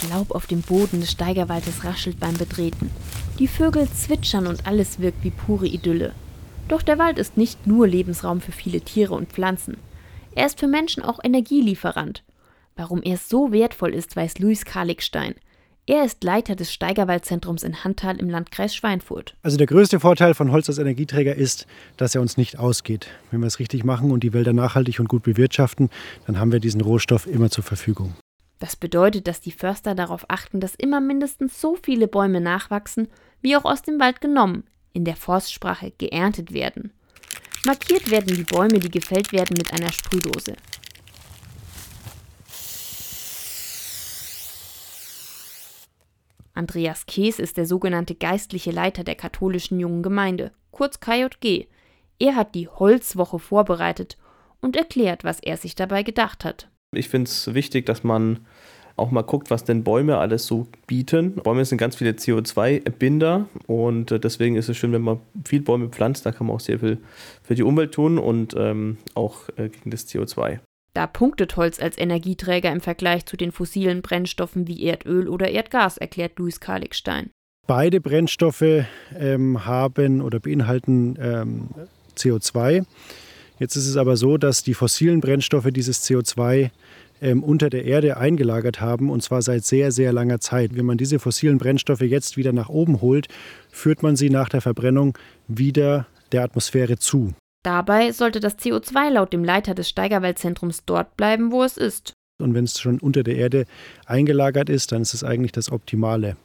Das Laub auf dem Boden des Steigerwaldes raschelt beim Betreten. Die Vögel zwitschern und alles wirkt wie pure Idylle. Doch der Wald ist nicht nur Lebensraum für viele Tiere und Pflanzen. Er ist für Menschen auch Energielieferant. Warum er so wertvoll ist, weiß Luis Karligstein. Er ist Leiter des Steigerwaldzentrums in Handtal im Landkreis Schweinfurt. Also der größte Vorteil von Holz als Energieträger ist, dass er uns nicht ausgeht. Wenn wir es richtig machen und die Wälder nachhaltig und gut bewirtschaften, dann haben wir diesen Rohstoff immer zur Verfügung. Das bedeutet, dass die Förster darauf achten, dass immer mindestens so viele Bäume nachwachsen, wie auch aus dem Wald genommen, in der Forstsprache geerntet werden. Markiert werden die Bäume, die gefällt werden, mit einer Sprühdose. Andreas Kees ist der sogenannte geistliche Leiter der katholischen Jungen Gemeinde, kurz KJG. Er hat die Holzwoche vorbereitet und erklärt, was er sich dabei gedacht hat. Ich finde es wichtig, dass man auch mal guckt, was denn Bäume alles so bieten. Bäume sind ganz viele CO2-Binder und äh, deswegen ist es schön, wenn man viel Bäume pflanzt, da kann man auch sehr viel für die Umwelt tun und ähm, auch äh, gegen das CO2. Da punktet Holz als Energieträger im Vergleich zu den fossilen Brennstoffen wie Erdöl oder Erdgas, erklärt Luis Karligstein. Beide Brennstoffe ähm, haben oder beinhalten ähm, CO2. Jetzt ist es aber so, dass die fossilen Brennstoffe dieses CO2 ähm, unter der Erde eingelagert haben und zwar seit sehr, sehr langer Zeit. Wenn man diese fossilen Brennstoffe jetzt wieder nach oben holt, führt man sie nach der Verbrennung wieder der Atmosphäre zu. Dabei sollte das CO2 laut dem Leiter des Steigerwaldzentrums dort bleiben, wo es ist. Und wenn es schon unter der Erde eingelagert ist, dann ist es eigentlich das Optimale.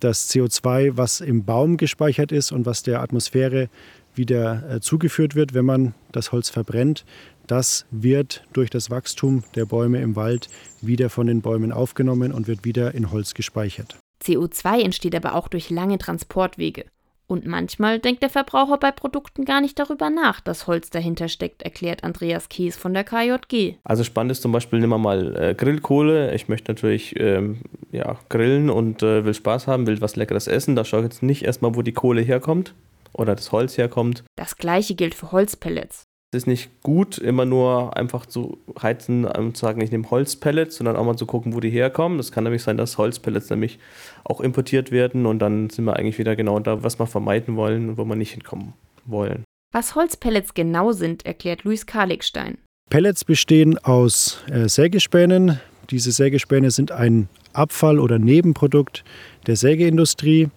Das CO2, was im Baum gespeichert ist und was der Atmosphäre wieder äh, zugeführt wird, wenn man das Holz verbrennt, das wird durch das Wachstum der Bäume im Wald wieder von den Bäumen aufgenommen und wird wieder in Holz gespeichert. CO2 entsteht aber auch durch lange Transportwege. Und manchmal denkt der Verbraucher bei Produkten gar nicht darüber nach, dass Holz dahinter steckt, erklärt Andreas Kies von der KJG. Also spannend ist zum Beispiel, nehmen wir mal äh, Grillkohle. Ich möchte natürlich ähm, ja, grillen und äh, will Spaß haben, will was Leckeres essen. Da schaue ich jetzt nicht erstmal, wo die Kohle herkommt oder das Holz herkommt. Das gleiche gilt für Holzpellets. Es ist nicht gut, immer nur einfach zu heizen und zu sagen, ich nehme Holzpellets, sondern auch mal zu gucken, wo die herkommen. Das kann nämlich sein, dass Holzpellets nämlich auch importiert werden und dann sind wir eigentlich wieder genau da, was wir vermeiden wollen und wo wir nicht hinkommen wollen. Was Holzpellets genau sind, erklärt Luis Karligstein. Pellets bestehen aus äh, Sägespänen. Diese Sägespäne sind ein Abfall oder Nebenprodukt der Sägeindustrie.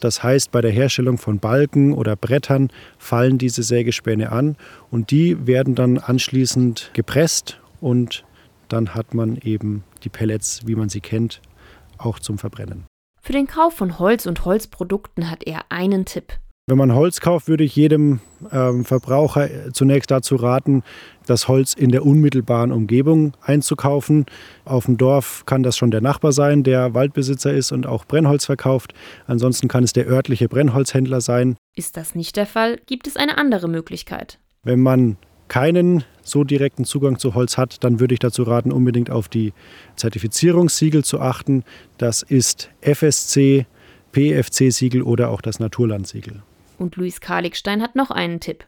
Das heißt, bei der Herstellung von Balken oder Brettern fallen diese Sägespäne an und die werden dann anschließend gepresst und dann hat man eben die Pellets, wie man sie kennt, auch zum Verbrennen. Für den Kauf von Holz und Holzprodukten hat er einen Tipp. Wenn man Holz kauft, würde ich jedem ähm, Verbraucher zunächst dazu raten, das Holz in der unmittelbaren Umgebung einzukaufen. Auf dem Dorf kann das schon der Nachbar sein, der Waldbesitzer ist und auch Brennholz verkauft. Ansonsten kann es der örtliche Brennholzhändler sein. Ist das nicht der Fall, gibt es eine andere Möglichkeit. Wenn man keinen so direkten Zugang zu Holz hat, dann würde ich dazu raten, unbedingt auf die Zertifizierungssiegel zu achten. Das ist FSC, PFC-Siegel oder auch das Naturlandsiegel. Und Luis Karligstein hat noch einen Tipp.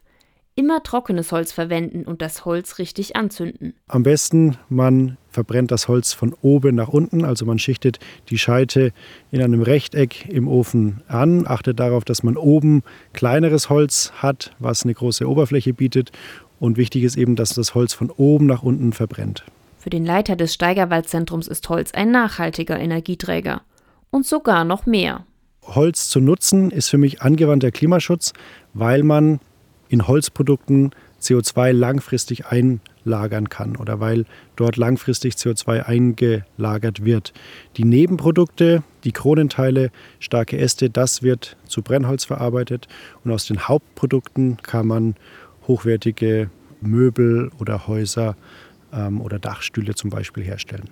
Immer trockenes Holz verwenden und das Holz richtig anzünden. Am besten, man verbrennt das Holz von oben nach unten, also man schichtet die Scheite in einem Rechteck im Ofen an, achtet darauf, dass man oben kleineres Holz hat, was eine große Oberfläche bietet und wichtig ist eben, dass das Holz von oben nach unten verbrennt. Für den Leiter des Steigerwaldzentrums ist Holz ein nachhaltiger Energieträger und sogar noch mehr. Holz zu nutzen ist für mich angewandter Klimaschutz, weil man in Holzprodukten CO2 langfristig einlagern kann oder weil dort langfristig CO2 eingelagert wird. Die Nebenprodukte, die Kronenteile, starke Äste, das wird zu Brennholz verarbeitet und aus den Hauptprodukten kann man hochwertige Möbel oder Häuser ähm, oder Dachstühle zum Beispiel herstellen.